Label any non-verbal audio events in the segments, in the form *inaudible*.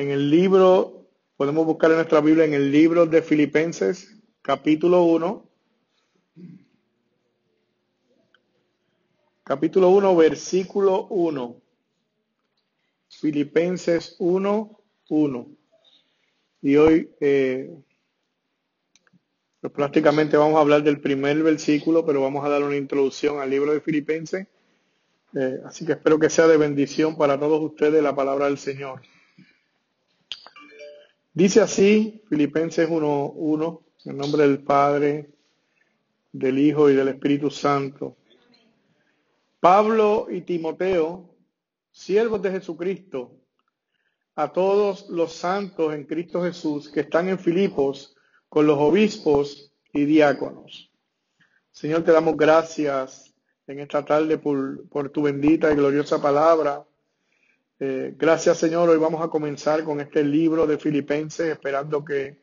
en el libro, podemos buscar en nuestra Biblia en el libro de Filipenses, capítulo 1. Capítulo 1, versículo 1. Filipenses 1, 1. Y hoy eh, pues prácticamente vamos a hablar del primer versículo, pero vamos a dar una introducción al libro de Filipenses. Eh, así que espero que sea de bendición para todos ustedes la palabra del Señor. Dice así, Filipenses 1.1, en nombre del Padre, del Hijo y del Espíritu Santo. Pablo y Timoteo, siervos de Jesucristo, a todos los santos en Cristo Jesús que están en Filipos, con los obispos y diáconos. Señor, te damos gracias en esta tarde por, tu bendita y gloriosa palabra. Eh, gracias, Señor. Hoy vamos a comenzar con este libro de Filipenses, esperando que,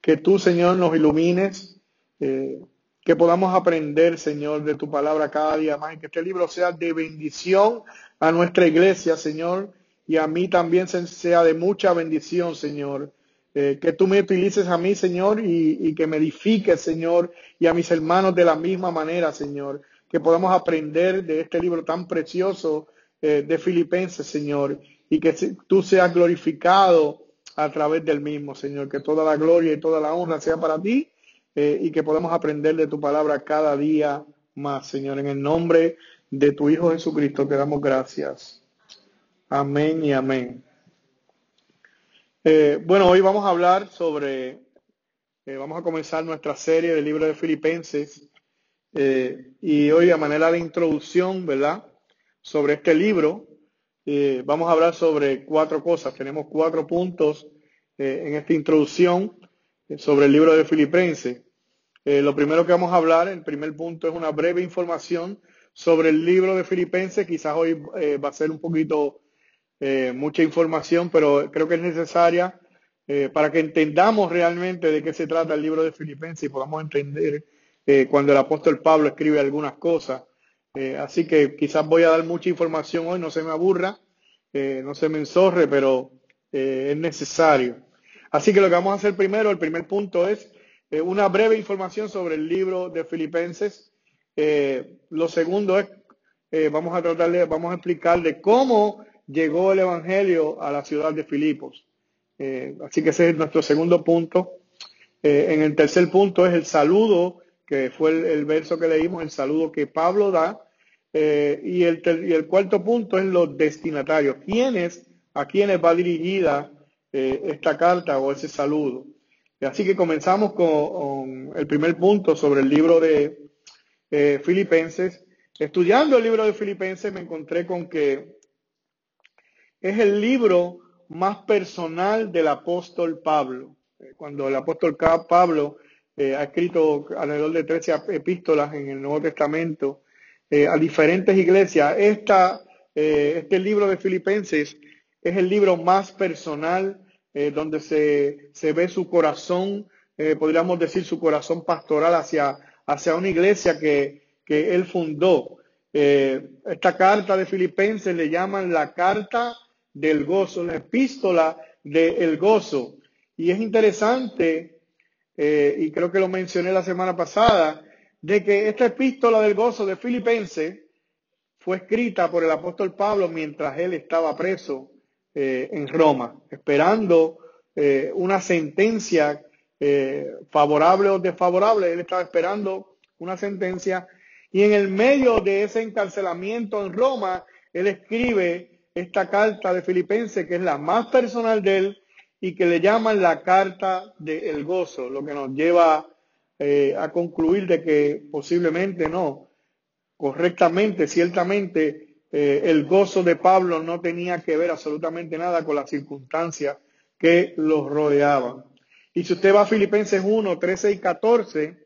que tú, Señor, nos ilumines, eh, que podamos aprender, Señor, de tu palabra cada día más y que este libro sea de bendición a nuestra iglesia, Señor, y a mí también sea de mucha bendición, Señor. Eh, que tú me utilices a mí, Señor, y, que me edifiques, Señor, y a mis hermanos de la misma manera, Señor. Que podamos aprender de este libro tan precioso eh, de Filipenses, Señor, y que tú seas glorificado a través del mismo, Señor. Que toda la gloria y toda la honra sea para ti eh, y que podamos aprender de tu palabra cada día más, Señor. En el nombre de tu Hijo Jesucristo te damos gracias. Amén y amén. Eh, bueno, hoy vamos a hablar sobre, vamos a comenzar nuestra serie del libro de Filipenses y hoy a manera de introducción, ¿verdad? Sobre este libro, vamos a hablar sobre cuatro cosas. Tenemos cuatro puntos en esta introducción sobre el libro de Filipenses. lo primero que vamos a hablar, el primer punto es una breve información sobre el libro de Filipenses. Quizás hoy va a ser un poquito eh, mucha información, pero creo que es necesaria eh, para que entendamos realmente de qué se trata el libro de Filipenses y podamos entender eh, cuando el apóstol Pablo escribe algunas cosas. Así que quizás voy a dar mucha información hoy, no se me aburra, no se me enzorre, pero es necesario. Así que lo que vamos a hacer primero, el primer punto es una breve información sobre el libro de Filipenses. lo segundo es, vamos a tratar de, vamos a explicar de cómo llegó el Evangelio a la ciudad de Filipos. Eh, así que ese es nuestro segundo punto. Eh, en el tercer punto es el saludo, que fue el, verso que leímos, el saludo que Pablo da. Eh, y, el, y, el, cuarto punto es los destinatarios. ¿Quiénes, a quiénes va dirigida esta carta o ese saludo? Así que comenzamos con, el primer punto sobre el libro de Filipenses. Estudiando el libro de Filipenses me encontré con que es el libro más personal del apóstol Pablo. Eh, cuando el apóstol Pablo eh, ha escrito alrededor de 13 epístolas en el Nuevo Testamento eh, a diferentes iglesias, este libro de Filipenses es el libro más personal donde se, se, ve su corazón, podríamos decir su corazón pastoral hacia, hacia una iglesia que, que él fundó. esta carta de Filipenses le llaman la carta del gozo, la epístola del gozo. Y es interesante, eh, y creo que lo mencioné la semana pasada, de que esta epístola del gozo de Filipenses fue escrita por el apóstol Pablo mientras él estaba preso eh, en Roma, esperando eh, una sentencia favorable o desfavorable. Él estaba esperando una sentencia y en el medio de ese encarcelamiento en Roma, él escribe esta carta de Filipenses, que es la más personal de él y que le llaman la carta del gozo, lo que nos lleva eh, a concluir de que posiblemente no, correctamente, ciertamente, eh, el gozo de Pablo no tenía que ver absolutamente nada con las circunstancias que los rodeaban. Y si usted va a Filipenses 1, 13 y 14,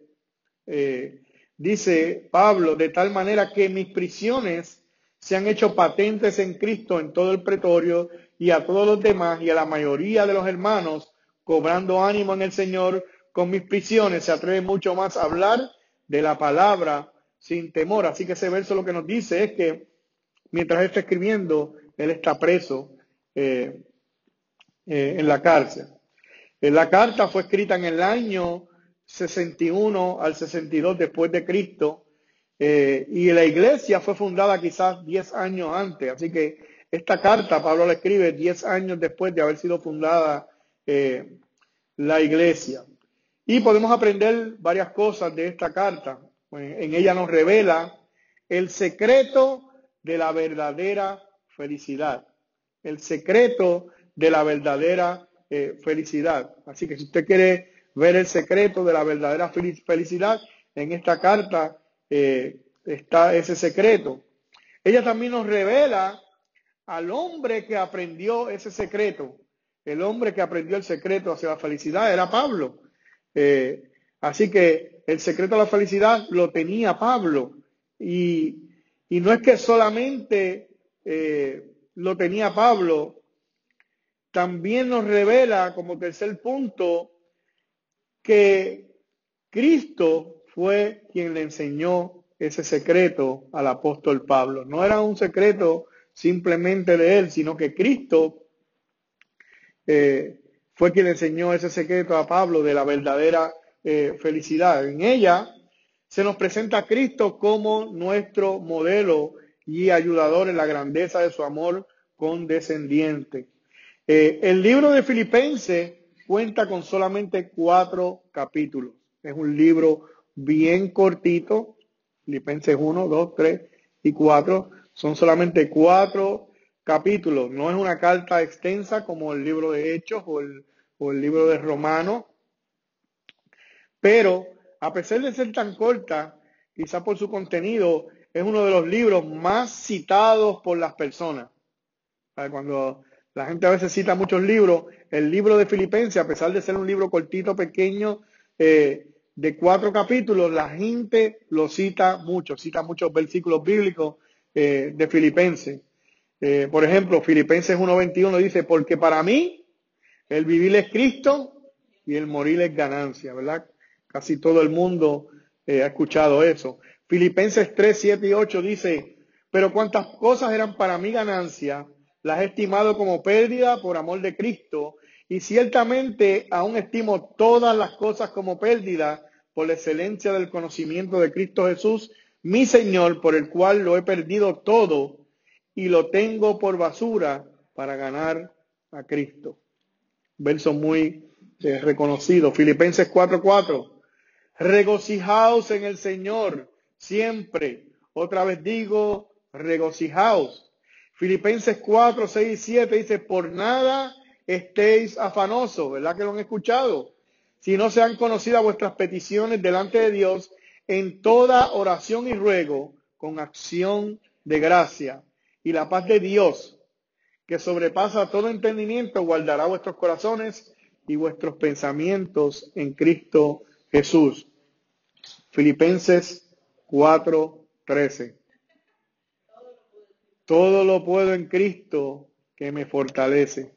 eh, dice Pablo, de tal manera que mis prisiones se han hecho patentes en Cristo en todo el pretorio y a todos los demás y a la mayoría de los hermanos, cobrando ánimo en el Señor con mis prisiones, se atreve mucho más a hablar de la palabra sin temor. Así que ese verso lo que nos dice es que mientras está escribiendo, él está preso. Eh, eh, en la cárcel. La carta fue escrita en el año 61 al 62 después de Cristo eh, y la iglesia fue fundada quizás 10 años antes. Así que esta carta Pablo la escribe 10 años después de haber sido fundada eh, la iglesia. Y podemos aprender varias cosas de esta carta. En ella nos revela el secreto de la verdadera felicidad. El secreto de la verdadera eh, felicidad. Así que si usted quiere ver el secreto de la verdadera felicidad, en esta carta eh, está ese secreto. Ella también nos revela al hombre que aprendió ese secreto. El hombre que aprendió el secreto hacia la felicidad era Pablo. Eh, así que el secreto de la felicidad lo tenía Pablo. Y, no es que solamente lo tenía Pablo, también nos revela como tercer punto que Cristo fue quien le enseñó ese secreto al apóstol Pablo. No era un secreto simplemente de él, sino que Cristo eh, fue quien enseñó ese secreto a Pablo de la verdadera eh, felicidad. En ella se nos presenta a Cristo como nuestro modelo y ayudador en la grandeza de su amor condescendiente. Eh, el libro de Filipenses cuenta con solamente cuatro capítulos. Es un libro bien cortito. Filipenses 1, 2, 3 y 4. Son solamente cuatro capítulos. No es una carta extensa como el libro de Hechos o el, o el libro de Romanos. Pero a pesar de ser tan corta, quizá por su contenido, es uno de los libros más citados por las personas. Cuando la gente a veces cita muchos libros. El libro de Filipenses, a pesar de ser un libro cortito, pequeño, eh, de cuatro capítulos, la gente lo cita mucho, cita muchos versículos bíblicos eh, de Filipenses. Eh, por ejemplo, Filipenses 1.21 dice, porque para mí el vivir es Cristo y el morir es ganancia, ¿verdad? Casi todo el mundo ha escuchado eso. Filipenses 3, 7 y 8 dice, pero cuántas cosas eran para mí ganancia, las he estimado como pérdida por amor de Cristo, y ciertamente aún estimo todas las cosas como pérdida por la excelencia del conocimiento de Cristo Jesús, mi Señor, por el cual lo he perdido todo y lo tengo por basura para ganar a Cristo. Verso muy eh, reconocido. Filipenses 4:4. Regocijaos en el Señor siempre. Otra vez digo, regocijaos. Filipenses 4, 6 y 7 dice, por nada estéis afanosos, ¿verdad que lo han escuchado? Si no sean conocidas vuestras peticiones delante de Dios en toda oración y ruego con acción de gracia. Y la paz de Dios, que sobrepasa todo entendimiento, guardará vuestros corazones y vuestros pensamientos en Cristo Jesús. Filipenses 4, 13. Todo lo puedo en Cristo que me fortalece.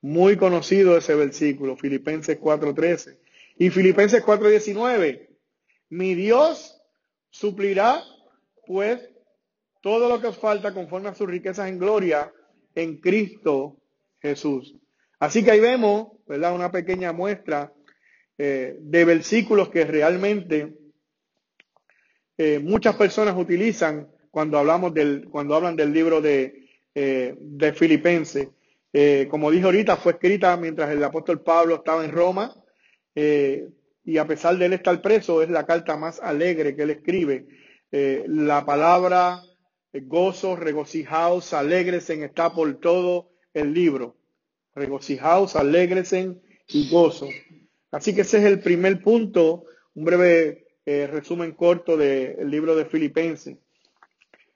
Muy conocido ese versículo, Filipenses 4:13. Y Filipenses 4:19. Mi Dios suplirá, pues, todo lo que os falta conforme a sus riquezas en gloria en Cristo Jesús. Así que ahí vemos, ¿verdad? Una pequeña muestra eh, de versículos que realmente eh, muchas personas utilizan cuando hablamos del, cuando hablan del libro de, eh, de Filipenses. Como dije ahorita, fue escrita mientras el apóstol Pablo estaba en Roma, y a pesar de él estar preso, es la carta más alegre que él escribe. la palabra gozo, regocijaos, alegresen está por todo el libro. Regocijaos, alegresen y gozo. Así que ese es el primer punto, un breve resumen corto del libro de Filipenses.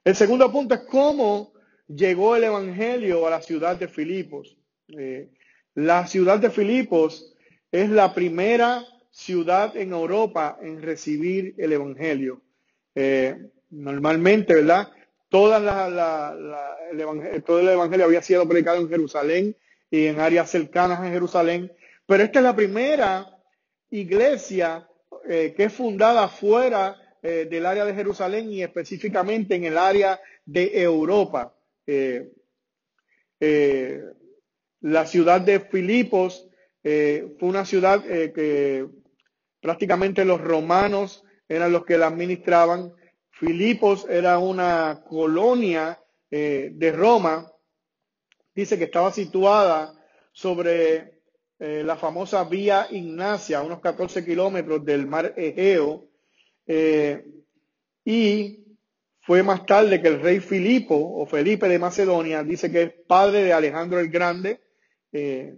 El segundo punto es cómo llegó el Evangelio a la ciudad de Filipos. Eh, la ciudad de Filipos es la primera ciudad en Europa en recibir el Evangelio. Eh, normalmente, ¿verdad? Toda el evangelio, todo el Evangelio había sido predicado en Jerusalén y en áreas cercanas a Jerusalén, pero esta es la primera iglesia eh, que es fundada fuera eh, del área de Jerusalén y específicamente en el área de Europa. Eh, La ciudad de Filipos fue una ciudad que prácticamente los romanos eran los que la administraban. Filipos era una colonia de Roma. Dice que estaba situada sobre eh, la famosa Vía Ignacia, unos 14 kilómetros del mar Egeo, eh, y fue más tarde que el rey Filipo o Felipe de Macedonia, dice que es padre de Alejandro el Grande, eh,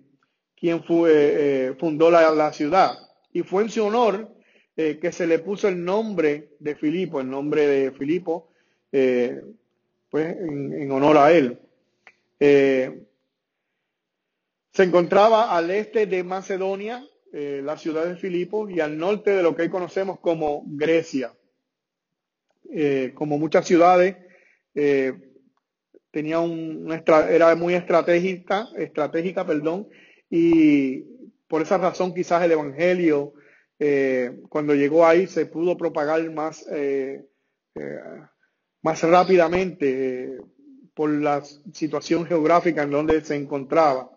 quien fue, fundó la, ciudad. Y fue en su honor que se le puso el nombre de Filipo, el nombre de Filipo, pues en, honor a él. Se encontraba al este de Macedonia, eh, la ciudad de Filipos, y al norte de lo que hoy conocemos como Grecia. Eh, como muchas ciudades, eh, tenía una era muy estratégica, estratégica, perdón, y por esa razón quizás el Evangelio, cuando llegó ahí, se pudo propagar más, más rápidamente por la situación geográfica en donde se encontraba.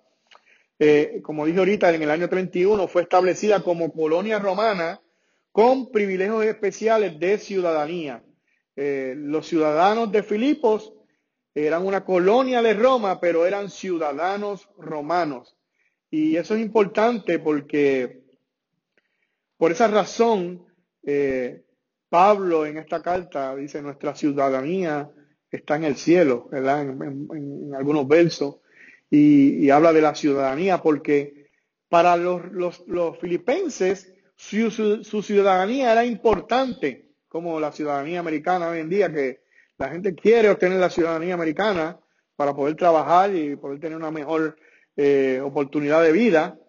Eh, como dije ahorita, en el año 31 fue establecida como colonia romana con privilegios especiales de ciudadanía. Eh, los ciudadanos de Filipos eran una colonia de Roma, pero eran ciudadanos romanos. Y eso es importante porque por esa razón eh, Pablo en esta carta dice nuestra ciudadanía está en el cielo, ¿verdad? en algunos versos y, habla de la ciudadanía, porque para los, filipenses su, ciudadanía era importante, como la ciudadanía americana hoy en día, que la gente quiere obtener la ciudadanía americana para poder trabajar y poder tener una mejor eh, oportunidad de vida.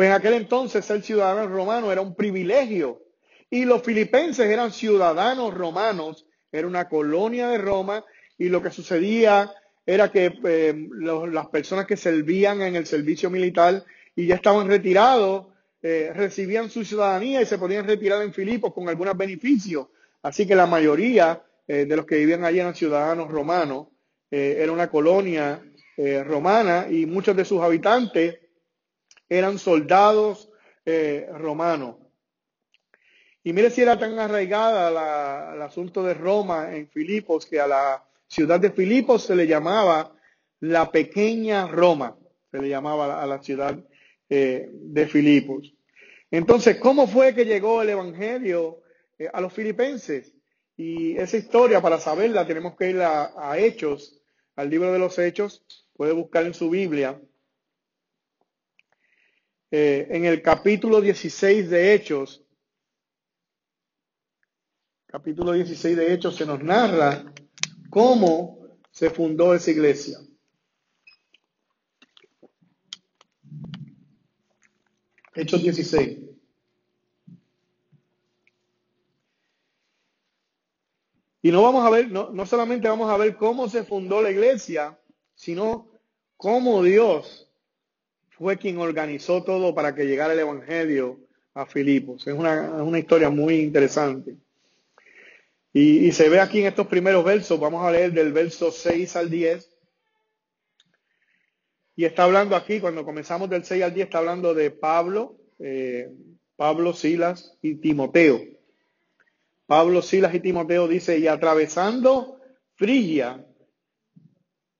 Pues en aquel entonces ser ciudadano romano era un privilegio y los filipenses eran ciudadanos romanos, era una colonia de Roma y lo que sucedía era que eh, las personas que servían en el servicio militar y ya estaban retirados, eh, recibían su ciudadanía y se podían retirar en Filipos con algunos beneficios. Así que la mayoría eh, de los que vivían allí eran ciudadanos romanos. era una colonia romana y muchos de sus habitantes eran soldados romanos. Y mire si era tan arraigada el asunto de Roma en Filipos que a la ciudad de Filipos se le llamaba la pequeña Roma, se le llamaba a la ciudad eh, de Filipos. Entonces, ¿cómo fue que llegó el Evangelio eh, a los filipenses? Y esa historia, para saberla, tenemos que ir a, Hechos, al libro de los Hechos, puede buscar en su Biblia. Eh, en el capítulo 16 de Hechos, capítulo 16 de Hechos, se nos narra cómo se fundó esa iglesia. Hechos 16. Y no vamos a ver, no, no, solamente vamos a ver cómo se fundó la iglesia, sino cómo Dios fue quien organizó todo para que llegara el Evangelio a Filipos. Es una, es una historia muy interesante. Y, se ve aquí en estos primeros versos, vamos a leer del verso 6 al 10. Y está hablando aquí, cuando comenzamos del 6 al 10, está hablando de Pablo, eh, Pablo, Silas y Timoteo. Pablo, Silas y Timoteo dice, y atravesando Frigia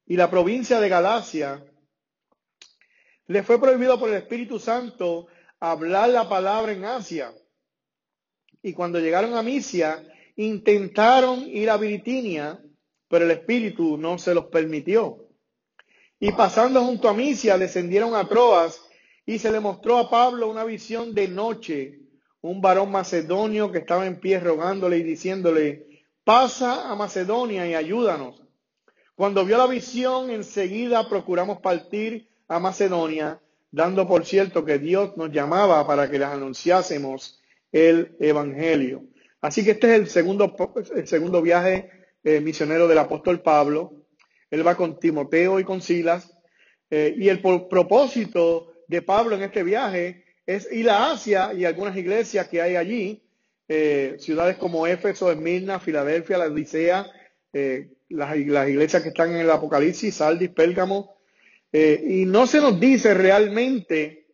y la provincia de Galacia, le fue prohibido por el Espíritu Santo hablar la palabra en Asia. Y cuando llegaron a Misia, intentaron ir a Bitinia, pero el Espíritu no se los permitió. Y pasando junto a Misia, descendieron a Troas y se le mostró a Pablo una visión de noche, un varón macedonio que estaba en pie rogándole y diciéndole, pasa a Macedonia y ayúdanos. Cuando vio la visión, enseguida procuramos partir a Macedonia, dando por cierto que Dios nos llamaba para que les anunciásemos el Evangelio. Así que este es el segundo, el segundo viaje eh, misionero del apóstol Pablo. Él va con Timoteo y con Silas. Eh, y el propósito de Pablo en este viaje es ir a Asia y algunas iglesias que hay allí, eh, ciudades como Éfeso, Esmirna, Filadelfia, la Odisea, las, las, iglesias que están en el Apocalipsis, Saldis, Pérgamo, Eh, y no se nos dice realmente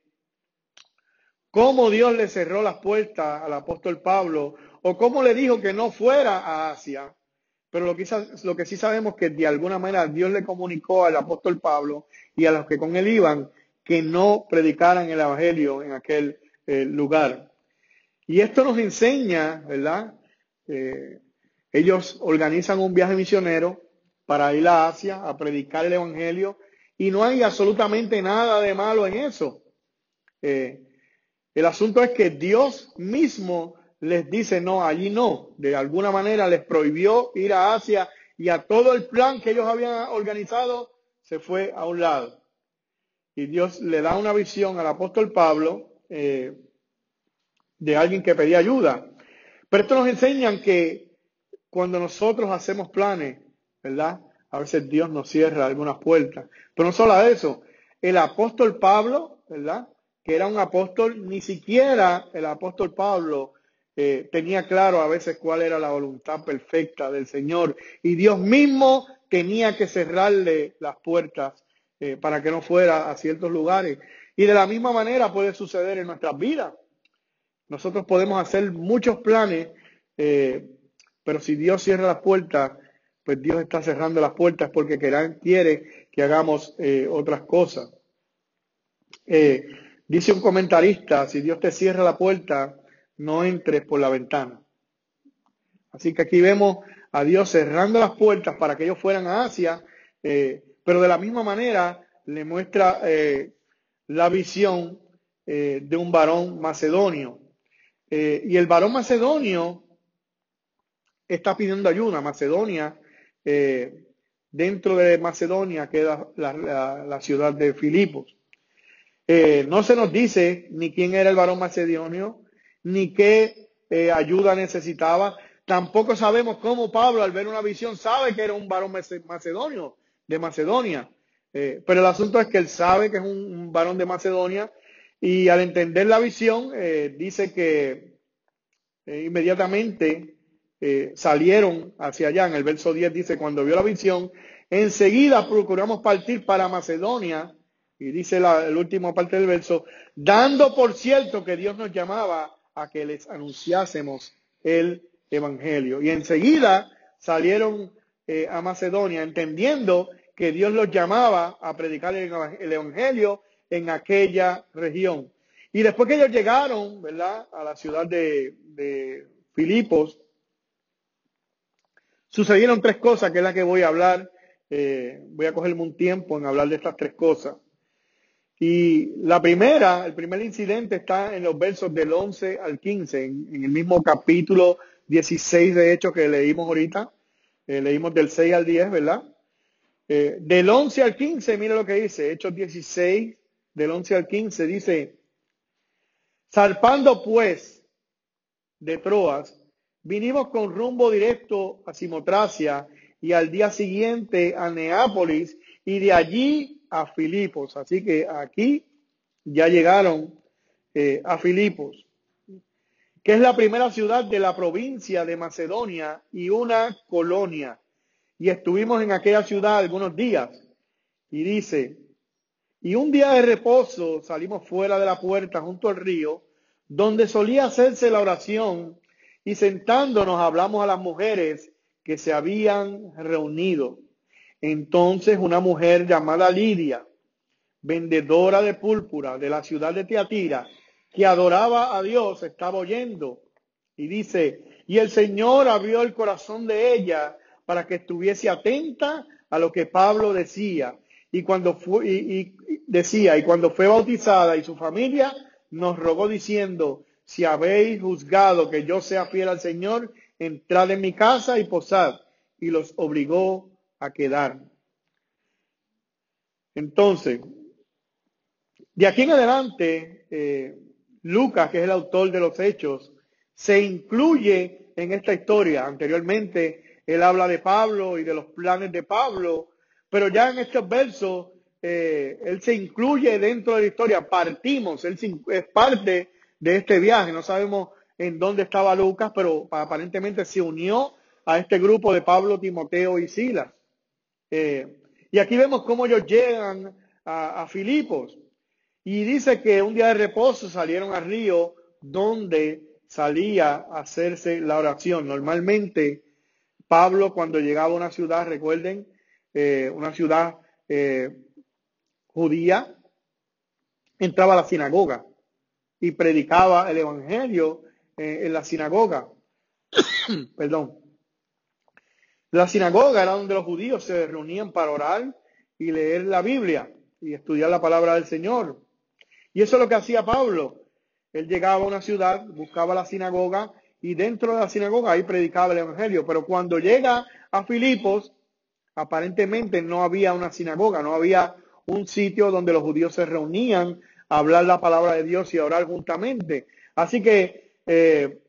cómo Dios le cerró las puertas al apóstol Pablo o cómo le dijo que no fuera a Asia. Pero lo que, lo que sí sabemos es que de alguna manera Dios le comunicó al apóstol Pablo y a los que con él iban que no predicaran el Evangelio en aquel eh, lugar. Y esto nos enseña, ¿verdad? Eh, ellos organizan un viaje misionero para ir a Asia a predicar el Evangelio y no hay absolutamente nada de malo en eso. Eh, el asunto es que Dios mismo les dice no, allí no. De alguna manera les prohibió ir a Asia y a todo el plan que ellos habían organizado se fue a un lado. Y Dios le da una visión al apóstol Pablo eh, de alguien que pedía ayuda. Pero esto nos enseña que cuando nosotros hacemos planes, ¿verdad? A veces Dios nos cierra algunas puertas. Pero no solo eso, el apóstol Pablo, ¿verdad? Que era un apóstol, ni siquiera el apóstol Pablo eh, tenía claro a veces cuál era la voluntad perfecta del Señor. Y Dios mismo tenía que cerrarle las puertas eh, para que no fuera a ciertos lugares. Y de la misma manera puede suceder en nuestras vidas. Nosotros podemos hacer muchos planes, eh, pero si Dios cierra las puertas, pues Dios está cerrando las puertas porque quiere que hagamos eh, otras cosas. Eh, dice un comentarista, si Dios te cierra la puerta, no entres por la ventana. Así que aquí vemos a Dios cerrando las puertas para que ellos fueran a Asia, pero de la misma manera le muestra la visión de un varón macedonio. Eh, y el varón macedonio está pidiendo ayuda. Macedonia, eh, dentro de Macedonia queda la, ciudad de Filipos. Eh, no se nos dice ni quién era el varón macedonio, ni qué ayuda necesitaba. Tampoco sabemos cómo Pablo, al ver una visión, sabe que era un varón macedonio, de Macedonia. pero el asunto es que él sabe que es un varón de Macedonia y al entender la visión, eh, dice que eh, inmediatamente eh, salieron hacia allá. En el verso 10 dice, cuando vio la visión, enseguida procuramos partir para Macedonia. Y dice la, última parte del verso, dando por cierto que Dios nos llamaba a que les anunciásemos el Evangelio. Y enseguida salieron a Macedonia, entendiendo que Dios los llamaba a predicar el Evangelio en aquella región. Y después que ellos llegaron, ¿verdad?, a la ciudad de, Filipos, sucedieron tres cosas, que es la que voy a hablar. Eh, voy a cogerme un tiempo en hablar de estas tres cosas. Y la primera, el primer incidente está en los versos del 11 al 15, en, el mismo capítulo 16 de Hechos que leímos ahorita. Eh, leímos del 6 al 10, ¿verdad? Eh, del 11 al 15, mira lo que dice, Hechos 16, del 11 al 15, dice, zarpando pues de Troas, vinimos con rumbo directo a Simotracia y al día siguiente a Neápolis y de allí a Filipos. Así que aquí ya llegaron eh, a Filipos, que es la primera ciudad de la provincia de Macedonia y una colonia. Y estuvimos en aquella ciudad algunos días. Y dice, y un día de reposo salimos fuera de la puerta junto al río, donde solía hacerse la oración, y sentándonos hablamos a las mujeres que se habían reunido. Entonces una mujer llamada Lidia, vendedora de púrpura de la ciudad de Teatira, que adoraba a Dios, estaba oyendo. Y dice, y el Señor abrió el corazón de ella para que estuviese atenta a lo que Pablo decía. Y cuando fue, decía, y cuando fue bautizada y su familia nos rogó diciendo, si habéis juzgado que yo sea fiel al Señor, entrad en mi casa y posad. Y los obligó a quedar. Entonces, de aquí en adelante, eh, Lucas, que es el autor de los hechos, se incluye en esta historia. Anteriormente, él habla de Pablo y de los planes de Pablo, pero ya en estos versos eh, él se incluye dentro de la historia, partimos, él es parte de este viaje, no sabemos en dónde estaba Lucas, pero aparentemente se unió a este grupo de Pablo, Timoteo y Silas. Eh, y aquí vemos cómo ellos llegan a, Filipos. Y dice que un día de reposo salieron al río donde salía a hacerse la oración. Normalmente, Pablo cuando llegaba a una ciudad, recuerden, eh, una ciudad eh, judía, entraba a la sinagoga y predicaba el Evangelio eh, en la sinagoga. *coughs* Perdón. La sinagoga era donde los judíos se reunían para orar y leer la Biblia y estudiar la palabra del Señor. Y eso es lo que hacía Pablo. Él llegaba a una ciudad, buscaba la sinagoga y dentro de la sinagoga ahí predicaba el Evangelio. Pero cuando llega a Filipos, aparentemente no había una sinagoga, no había un sitio donde los judíos se reunían hablar la palabra de Dios y orar juntamente. Así que eh,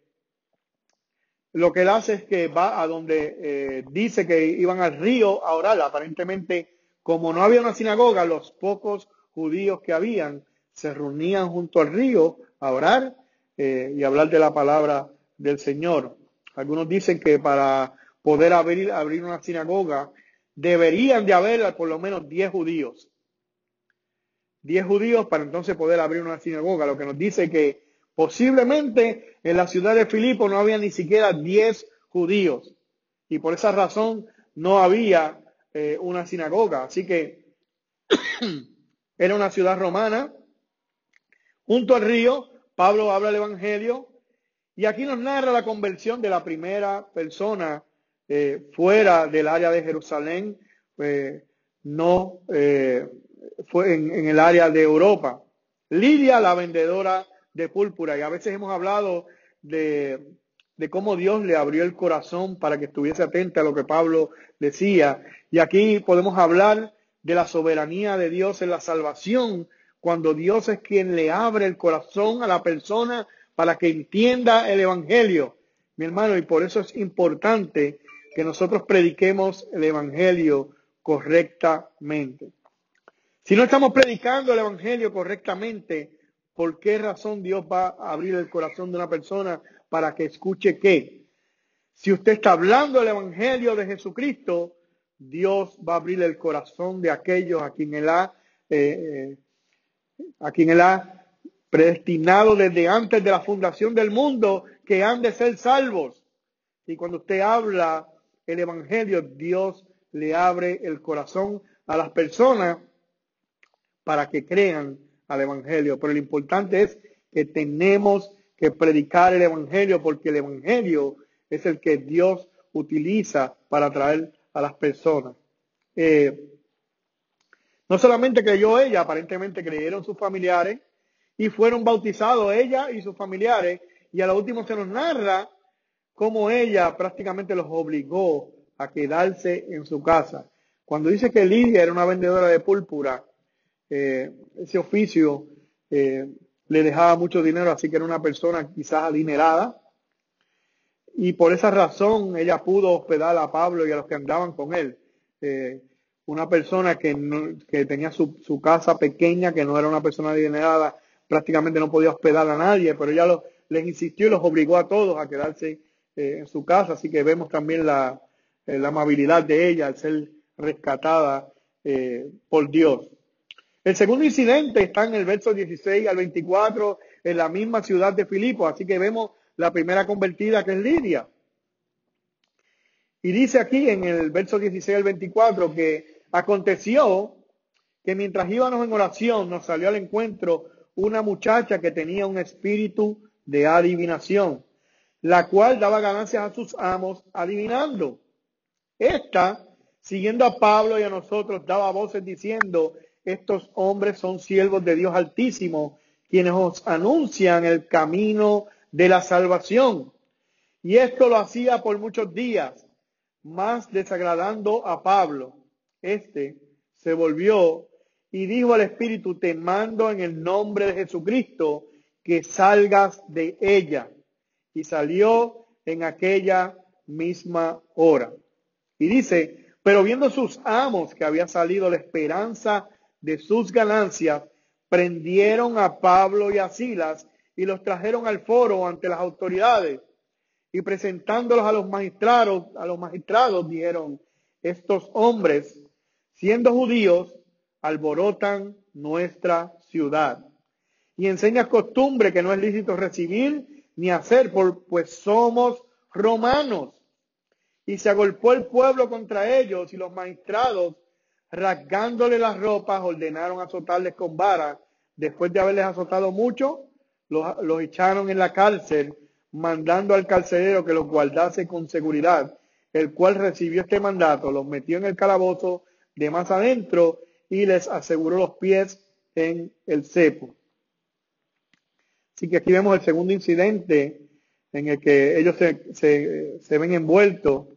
lo que él hace es que va a donde eh, dice que iban al río a orar. Aparentemente, como no había una sinagoga, los pocos judíos que habían se reunían junto al río a orar eh, y hablar de la palabra del Señor. Algunos dicen que para poder abrir, abrir una sinagoga deberían de haber por lo menos 10 judíos. 10 judíos para entonces poder abrir una sinagoga, lo que nos dice que posiblemente en la ciudad de Filipo no había ni siquiera 10 judíos. Y por esa razón no había eh, una sinagoga. Así que *clears throat* era una ciudad romana. Junto al río, Pablo habla el Evangelio. Y aquí nos narra la conversión de la primera persona eh, fuera del área de Jerusalén, eh, no fue en, el área de Europa. Lidia, la vendedora de púrpura, y a veces hemos hablado de, de cómo Dios le abrió el corazón para que estuviese atenta a lo que Pablo decía. Y aquí podemos hablar de la soberanía de Dios en la salvación, cuando Dios es quien le abre el corazón a la persona para que entienda el Evangelio. Mi hermano, y por eso es importante que nosotros prediquemos el Evangelio correctamente. Si no estamos predicando el Evangelio correctamente, ¿por qué razón Dios va a abrir el corazón de una persona para que escuche qué? Si usted está hablando el Evangelio de Jesucristo, Dios va a abrir el corazón de aquellos a quien Él ha, eh, eh, a quien Él ha predestinado desde antes de la fundación del mundo que han de ser salvos. Y cuando usted habla el Evangelio, Dios le abre el corazón a las personas para que crean al Evangelio. Pero lo importante es que tenemos que predicar el Evangelio porque el Evangelio es el que Dios utiliza para atraer a las personas. Eh, no solamente creyó ella, aparentemente creyeron sus familiares, y fueron bautizados ella y sus familiares. Y a lo último se nos narra cómo ella prácticamente los obligó a quedarse en su casa. Cuando dice que Lidia era una vendedora de púrpura, eh, ese oficio eh, le dejaba mucho dinero, así que era una persona quizás adinerada. Y por esa razón ella pudo hospedar a Pablo y a los que andaban con él. Eh, una persona que, que tenía su, casa pequeña, que no era una persona adinerada, prácticamente no podía hospedar a nadie, pero ella les insistió y los obligó a todos a quedarse eh, en su casa, así que vemos también la, la amabilidad de ella al ser rescatada por Dios. El segundo incidente está en el verso 16 al 24, en la misma ciudad de Filipo, así que vemos la primera convertida que es Lidia. Y dice aquí en el verso 16 al 24 que aconteció que mientras íbamos en oración nos salió al encuentro una muchacha que tenía un espíritu de adivinación, la cual daba ganancias a sus amos adivinando. Esta, siguiendo a Pablo y a nosotros, daba voces diciendo, estos hombres son siervos de Dios Altísimo, quienes os anuncian el camino de la salvación. Y esto lo hacía por muchos días, más desagradando a Pablo. Este se volvió y dijo al Espíritu, te mando en el nombre de Jesucristo que salgas de ella. Y salió en aquella misma hora. Y dice, pero viendo sus amos que había salido la esperanza de sus ganancias, prendieron a Pablo y a Silas y los trajeron al foro ante las autoridades. Y presentándolos a los magistrados, a los magistrados dijeron, estos hombres, siendo judíos, alborotan nuestra ciudad. Y enseñas costumbre que no es lícito recibir ni hacer, por, pues somos romanos. Y se agolpó el pueblo contra ellos y los magistrados, rasgándole las ropas, ordenaron azotarles con vara. Después de haberles azotado mucho, los, los echaron en la cárcel, mandando al carcelero que los guardase con seguridad, el cual recibió este mandato, los metió en el calabozo de más adentro y les aseguró los pies en el cepo. Así que aquí vemos el segundo incidente en el que ellos se, ven envueltos.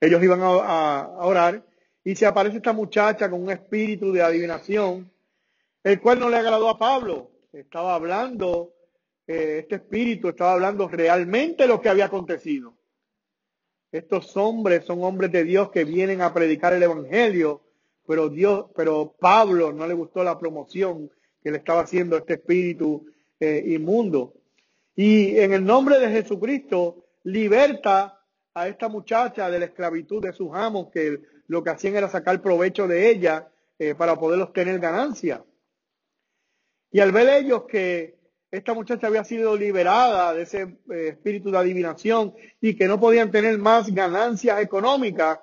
Ellos iban a, orar y se aparece esta muchacha con un espíritu de adivinación, el cual no le agradó a Pablo. Estaba hablando, eh, este espíritu estaba hablando realmente lo que había acontecido. Estos hombres son hombres de Dios que vienen a predicar el evangelio pero Dios, pero Pablo no le gustó la promoción que le estaba haciendo este espíritu eh, inmundo. Y en el nombre de Jesucristo liberta a esta muchacha de la esclavitud de sus amos, que lo que hacían era sacar provecho de ella eh, para poder obtener ganancia. Y al ver ellos que esta muchacha había sido liberada de ese eh, espíritu de adivinación y que no podían tener más ganancias económicas,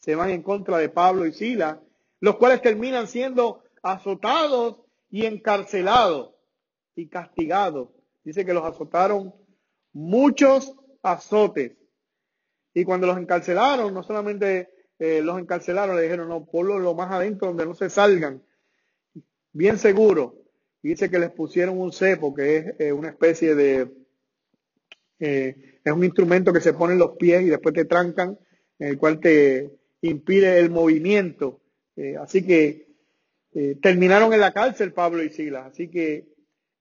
se van en contra de Pablo y Sila los cuales terminan siendo azotados y encarcelados y castigados. Dice que los azotaron muchos azotes. Y cuando los encarcelaron, no solamente eh, los encarcelaron, le dijeron, no, ponlo lo más adentro donde no se salgan. Bien seguro. dice que les pusieron un cepo, que es eh, una especie de, eh, es un instrumento que se pone en los pies y después te trancan, en el cual te impide el movimiento. Eh, así que terminaron en la cárcel Pablo y Silas. Así que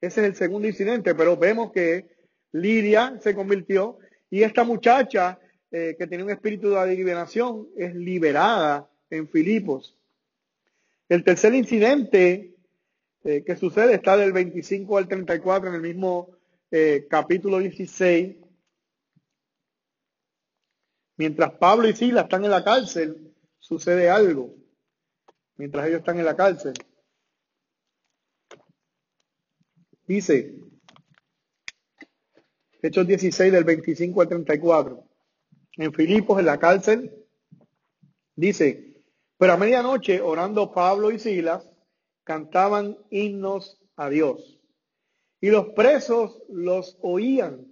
ese es el segundo incidente, pero vemos que Lidia se convirtió y esta muchacha eh, que tenía un espíritu de adivinación es liberada en Filipos. El tercer incidente que sucede está del 25 al 34 en el mismo capítulo 16. Mientras Pablo y Silas están en la cárcel, sucede algo mientras ellos están en la cárcel. Dice, Hechos 16 del 25 al 34, en Filipos, en la cárcel, dice, pero a medianoche, orando Pablo y Silas, cantaban himnos a Dios. Y los presos los oían.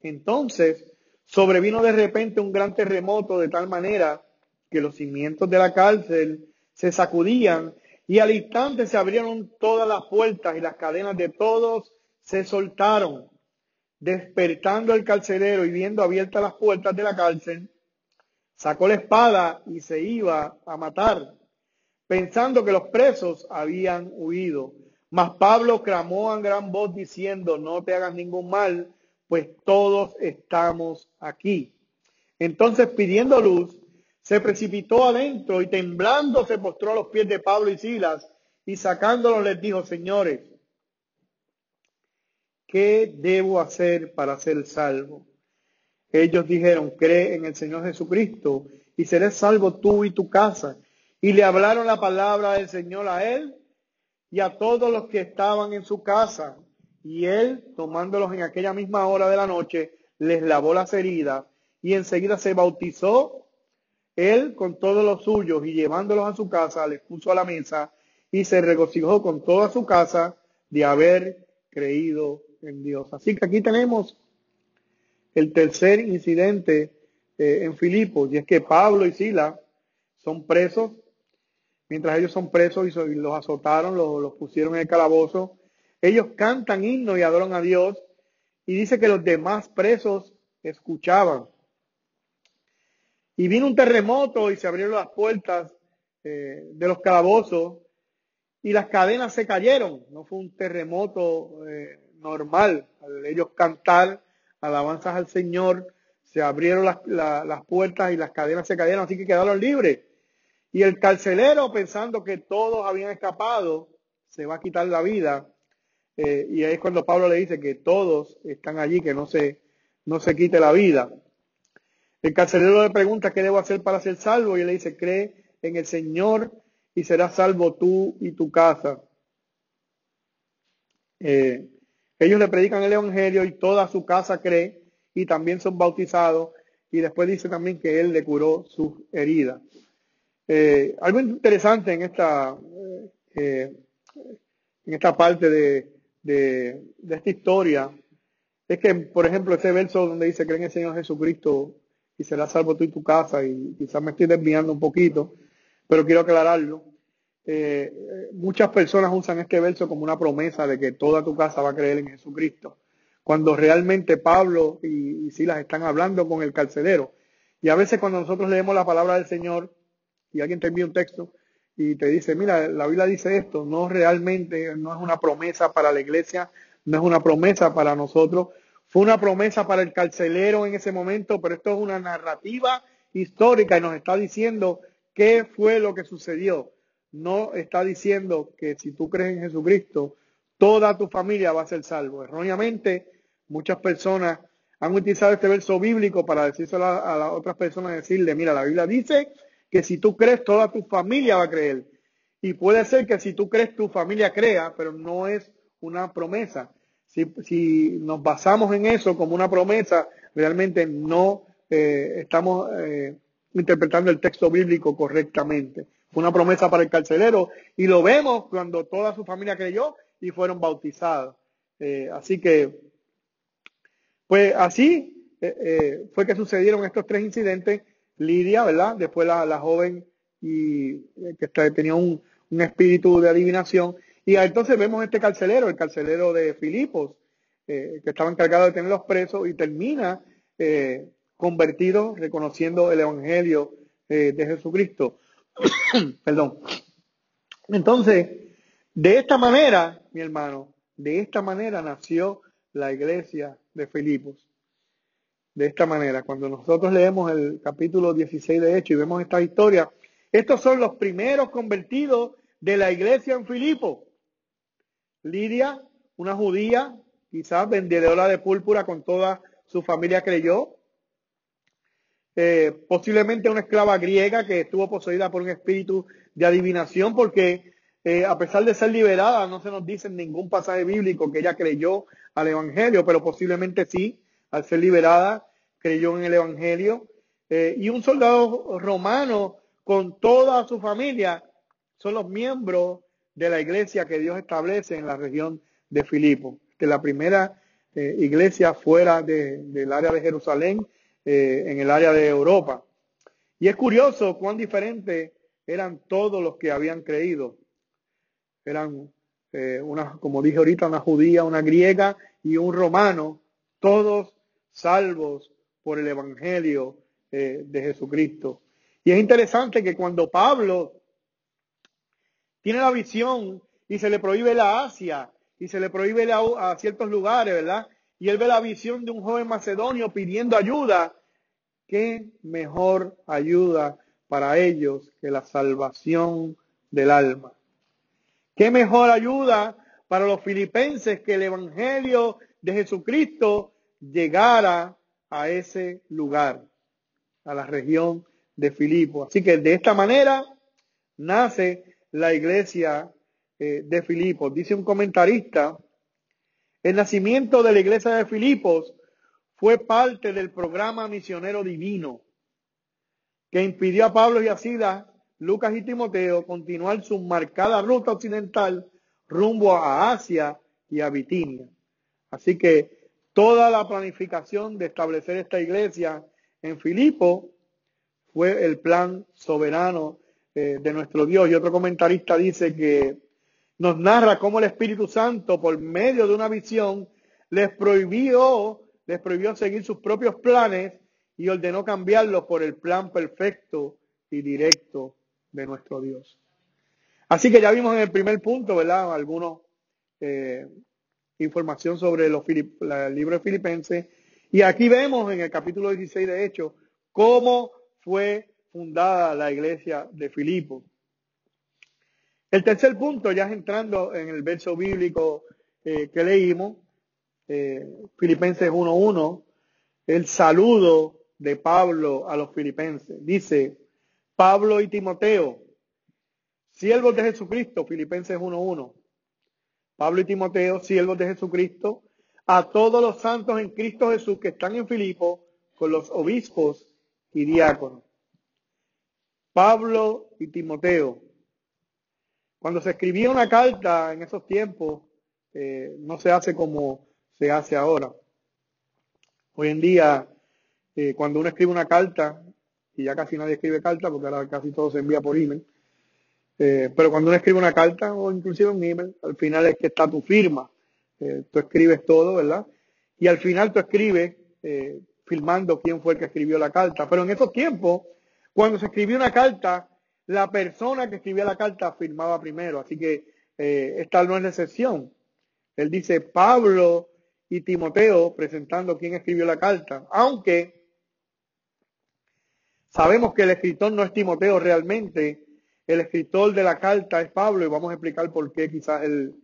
Entonces sobrevino de repente un gran terremoto de tal manera que los cimientos de la cárcel se sacudían y al instante se abrieron todas las puertas y las cadenas de todos se soltaron. Despertando el carcelero y viendo abiertas las puertas de la cárcel, sacó la espada y se iba a matar, pensando que los presos habían huido. Mas Pablo clamó a gran voz diciendo, no te hagas ningún mal, pues todos estamos aquí. Entonces pidiendo luz, se precipitó adentro y temblando se postró a los pies de Pablo y Silas y sacándolos les dijo, señores, ¿qué debo hacer para ser salvo? Ellos dijeron, cree en el Señor Jesucristo y serás salvo tú y tu casa. Y le hablaron la palabra del Señor a él y a todos los que estaban en su casa. Y él, tomándolos en aquella misma hora de la noche, les lavó las heridas y enseguida se bautizó él con todos los suyos y llevándolos a su casa, les puso a la mesa y se regocijó con toda su casa de haber creído en Dios. Así que aquí tenemos el tercer incidente eh, en Filipos, y es que Pablo y Sila son presos, mientras ellos son presos y, los azotaron, los, pusieron en el calabozo, ellos cantan himnos y adoran a Dios, y dice que los demás presos escuchaban. Y vino un terremoto y se abrieron las puertas eh, de los calabozos y las cadenas se cayeron. No fue un terremoto eh, normal. Al ellos cantar alabanzas al Señor, se abrieron las, las puertas y las cadenas se cayeron, así que quedaron libres. Y el carcelero, pensando que todos habían escapado, se va a quitar la vida. Eh, y ahí es cuando Pablo le dice que todos están allí, que no se, no se quite la vida. El carcelero le pregunta qué debo hacer para ser salvo y él le dice, cree en el Señor y serás salvo tú y tu casa. Eh, ellos le predican el Evangelio y toda su casa cree y también son bautizados. Y después dice también que él le curó sus heridas. Eh, algo interesante en esta, eh, en esta parte de, de, esta historia es que, por ejemplo, ese verso donde dice, cree en el Señor Jesucristo y será salvo tú y tu casa, y quizás me estoy desviando un poquito, pero quiero aclararlo. Eh, muchas personas usan este verso como una promesa de que toda tu casa va a creer en Jesucristo, cuando realmente Pablo y, y Silas están hablando con el carcelero. Y a veces cuando nosotros leemos la palabra del Señor y alguien te envía un texto y te dice, mira, la Biblia dice esto, no realmente, no es una promesa para la iglesia, no es una promesa para nosotros, fue una promesa para el carcelero en ese momento, pero esto es una narrativa histórica y nos está diciendo qué fue lo que sucedió. No está diciendo que si tú crees en Jesucristo, toda tu familia va a ser salvo. Erróneamente, muchas personas han utilizado este verso bíblico para decírselo a, las otras personas, decirle, mira, la Biblia dice que si tú crees, toda tu familia va a creer. Y puede ser que si tú crees, tu familia crea, pero no es una promesa. Si, si nos basamos en eso como una promesa, realmente no eh, estamos eh, interpretando el texto bíblico correctamente. Fue una promesa para el carcelero y lo vemos cuando toda su familia creyó y fueron bautizados. Eh, así que, pues así fue que sucedieron estos tres incidentes Lidia, ¿verdad? Después la, joven y eh, que tenía un, espíritu de adivinación. Y entonces vemos este carcelero, el carcelero de Filipos, eh, que estaba encargado de tenerlos presos y termina eh, convertido reconociendo el Evangelio de Jesucristo. *coughs* Perdón. Entonces, de esta manera, mi hermano, de esta manera nació la iglesia de Filipos de esta manera. Cuando nosotros leemos el capítulo 16 de Hechos y vemos esta historia, estos son los primeros convertidos de la iglesia en Filipo. Lidia, una judía, quizás vendedora de púrpura con toda su familia creyó. Eh, posiblemente una esclava griega que estuvo poseída por un espíritu de adivinación porque eh, a pesar de ser liberada no se nos dice en ningún pasaje bíblico que ella creyó al evangelio, pero posiblemente sí al ser liberada, creyó en el Evangelio. Eh, y un soldado romano con toda su familia son los miembros de la iglesia que Dios establece en la región de Filipo, es la primera iglesia fuera del área de Jerusalén, eh, en el área de Europa. Y es curioso cuán diferentes eran todos los que habían creído. Eran, una, como dije ahorita, una judía, una griega y un romano, todos salvos por el Evangelio eh, de Jesucristo. Y es interesante que cuando Pablo tiene la visión y se le prohíbe la Asia y se le prohíbe la, a ciertos lugares, ¿verdad? Y él ve la visión de un joven macedonio pidiendo ayuda. ¿Qué mejor ayuda para ellos que la salvación del alma? ¿Qué mejor ayuda para los filipenses que el Evangelio de Jesucristo llegara a ese lugar, a la región de Filipo. Así que de esta manera nace la iglesia eh, de Filipos. Dice un comentarista, el nacimiento de la iglesia de Filipos fue parte del programa misionero divino que impidió a Pablo y a Silas, Lucas y Timoteo continuar su marcada ruta occidental rumbo a Asia y a Bitinia. Así que Toda la planificación de establecer esta iglesia en Filipo fue el plan soberano eh, de nuestro Dios. Y otro comentarista dice que nos narra cómo el Espíritu Santo, por medio de una visión, les prohibió, les prohibió seguir sus propios planes y ordenó cambiarlos por el plan perfecto y directo de nuestro Dios. Así que ya vimos en el primer punto, ¿verdad? Algunos eh, información sobre los el libro de Filipenses. Y aquí vemos en el capítulo 16 de Hechos cómo fue fundada la iglesia de Filipo. El tercer punto, ya entrando en el verso bíblico eh, que leímos, eh, Filipenses 1.1, el saludo de Pablo a los filipenses. Dice, Pablo y Timoteo, siervos de Jesucristo, Filipenses 1.1. Pablo y Timoteo, siervos de Jesucristo, a todos los santos en Cristo Jesús que están en Filipo, con los obispos y diáconos. Pablo y Timoteo. Cuando se escribía una carta en esos tiempos, eh, no se hace como se hace ahora. Hoy en día, eh, cuando uno escribe una carta, y ya casi nadie escribe carta porque ahora casi todo se envía por email, eh, pero cuando uno escribe una carta o inclusive un email, al final es que está tu firma. tú escribes todo, ¿verdad? Y al final tú escribes filmando quién fue el que escribió la carta. Pero en esos tiempos, cuando se escribió una carta, la persona que escribía la carta firmaba primero. Así que eh, esta no es la excepción. Él dice Pablo y Timoteo presentando quién escribió la carta. Aunque sabemos que el escritor no es Timoteo realmente, el escritor de la carta es Pablo y vamos a explicar por qué quizás él,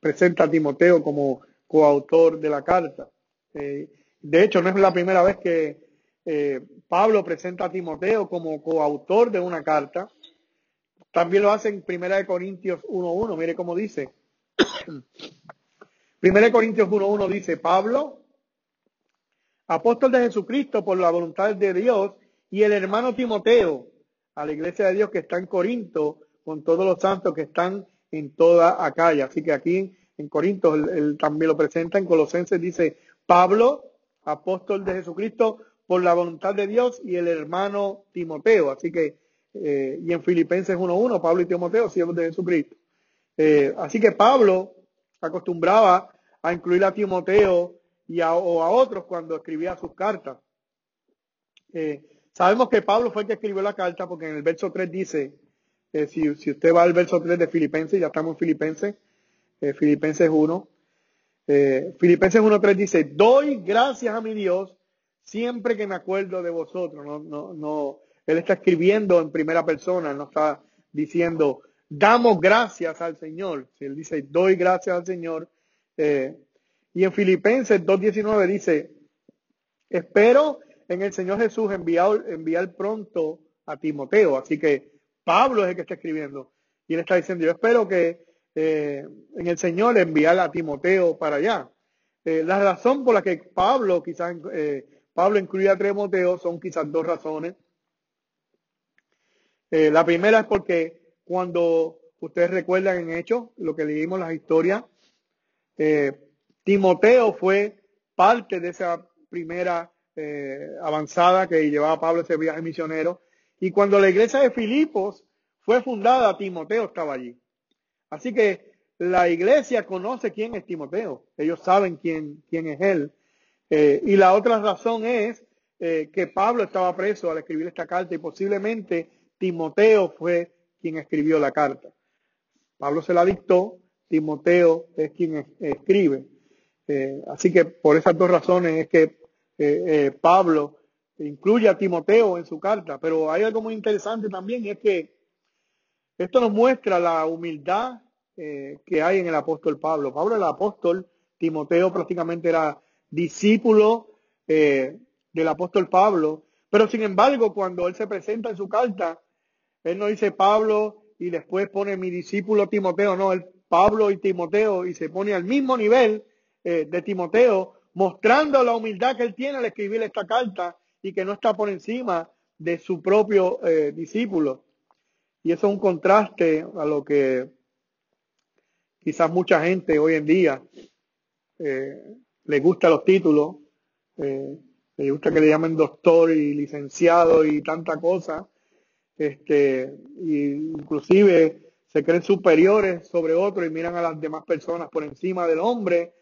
presenta a Timoteo como coautor de la carta. Eh, de hecho, no es la primera vez que eh, Pablo presenta a Timoteo como coautor de una carta. También lo hace en Primera de Corintios 1.1. Mire cómo dice. *clears throat* Primera de Corintios 1.1 dice, Pablo, apóstol de Jesucristo por la voluntad de Dios, y el hermano Timoteo, a la iglesia de Dios que está en Corinto, con todos los santos que están en toda Acaya. Así que aquí en Corinto él también lo presenta, en Colosenses dice, Pablo, apóstol de Jesucristo por la voluntad de Dios y el hermano Timoteo. Así que, eh, y en Filipenses 1.1, Pablo y Timoteo, siervos de Jesucristo. Eh, así que Pablo acostumbraba a incluir a Timoteo y a, o a otros cuando escribía sus cartas. Eh, sabemos que Pablo fue el que escribió la carta porque en el verso 3 dice, si, si, usted va al verso 3 de Filipenses, ya estamos en Filipenses, Filipenses 1, eh, Filipenses 1.3 dice, doy gracias a mi Dios siempre que me acuerdo de vosotros. No, no, no, él está escribiendo en primera persona, no está diciendo, damos gracias al Señor. Si él dice, doy gracias al Señor. Eh, y en Filipenses 2.19 dice, espero en el Señor Jesús enviar, enviar pronto a Timoteo. Así que Pablo es el que está escribiendo. Y él está diciendo, yo espero que eh, en el Señor enviar a Timoteo para allá. Eh, la razón por la que Pablo quizás Pablo incluye a Timoteo son quizás dos razones. la primera es porque cuando ustedes recuerdan en Hechos, lo que leímos las historias, Timoteo fue parte de esa primera avanzada que llevaba Pablo ese viaje misionero. Y cuando la iglesia de Filipos fue fundada, Timoteo estaba allí. Así que la iglesia conoce quién es Timoteo. Ellos saben quién, quién es él. Eh, y la otra razón es eh, que Pablo estaba preso al escribir esta carta y posiblemente Timoteo fue quien escribió la carta. Pablo se la dictó, Timoteo es quien escribe. Eh, así que por esas dos razones es que Pablo incluye a Timoteo en su carta. Pero hay algo muy interesante también es que esto nos muestra la humildad que hay en el apóstol Pablo. Pablo el apóstol, Timoteo prácticamente era discípulo eh, del apóstol Pablo, pero sin embargo cuando él se presenta en su carta, él no dice Pablo y después pone mi discípulo Timoteo, no, el Pablo y Timoteo y se pone al mismo nivel eh, de Timoteo, mostrando la humildad que él tiene al escribir esta carta y que no está por encima de su propio discípulo. Y eso es un contraste a lo que quizás mucha gente hoy en día eh, le gusta los títulos, eh, le gusta que le llamen doctor y licenciado y tanta cosa, este, inclusive se creen superiores sobre otros y miran a las demás personas por encima del hombre,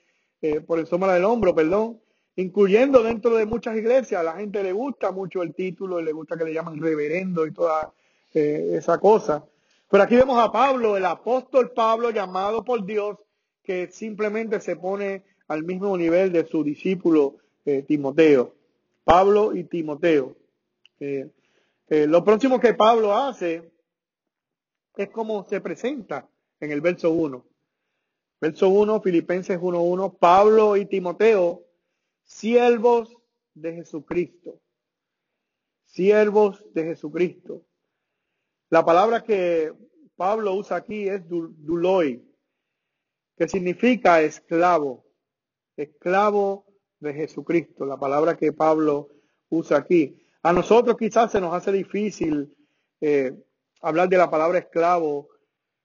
eh, por encima del hombro, perdón, incluyendo dentro de muchas iglesias, a la gente le gusta mucho el título y le gusta que le llamen reverendo y toda eh, esa cosa. Pero aquí vemos a Pablo, el apóstol Pablo, llamado por Dios, que simplemente se pone al mismo nivel de su discípulo eh, Timoteo. Pablo y Timoteo. Eh, lo próximo que Pablo hace es como se presenta en el verso 1. Verso 1, Filipenses 1.1, Pablo y Timoteo, siervos de Jesucristo. Siervos de Jesucristo. La palabra que Pablo usa aquí es duloi, que significa esclavo, esclavo de Jesucristo, la palabra que Pablo usa aquí. A nosotros quizás se nos hace difícil eh, hablar de la palabra esclavo